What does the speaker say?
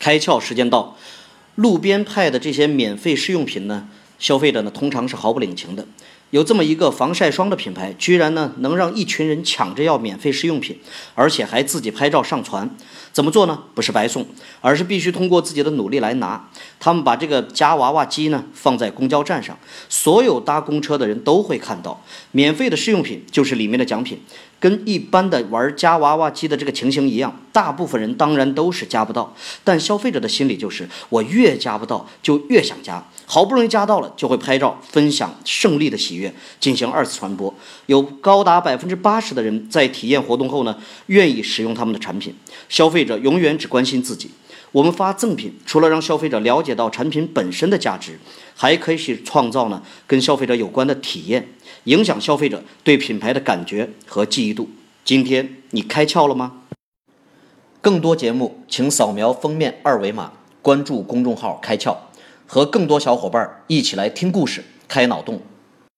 开窍时间到，路边派的这些免费试用品呢，消费者呢通常是毫不领情的。有这么一个防晒霜的品牌，居然呢能让一群人抢着要免费试用品，而且还自己拍照上传。怎么做呢？不是白送，而是必须通过自己的努力来拿。他们把这个夹娃娃机呢放在公交站上，所有搭公车的人都会看到，免费的试用品就是里面的奖品。跟一般的玩夹娃娃机的这个情形一样，大部分人当然都是加不到，但消费者的心理就是我越加不到就越想加，好不容易加到了就会拍照分享胜利的喜悦，进行二次传播。有高达百分之八十的人在体验活动后呢，愿意使用他们的产品。消费者永远只关心自己。我们发赠品，除了让消费者了解到产品本身的价值，还可以去创造呢跟消费者有关的体验，影响消费者对品牌的感觉和记忆度。今天你开窍了吗？更多节目，请扫描封面二维码，关注公众号“开窍”，和更多小伙伴一起来听故事、开脑洞。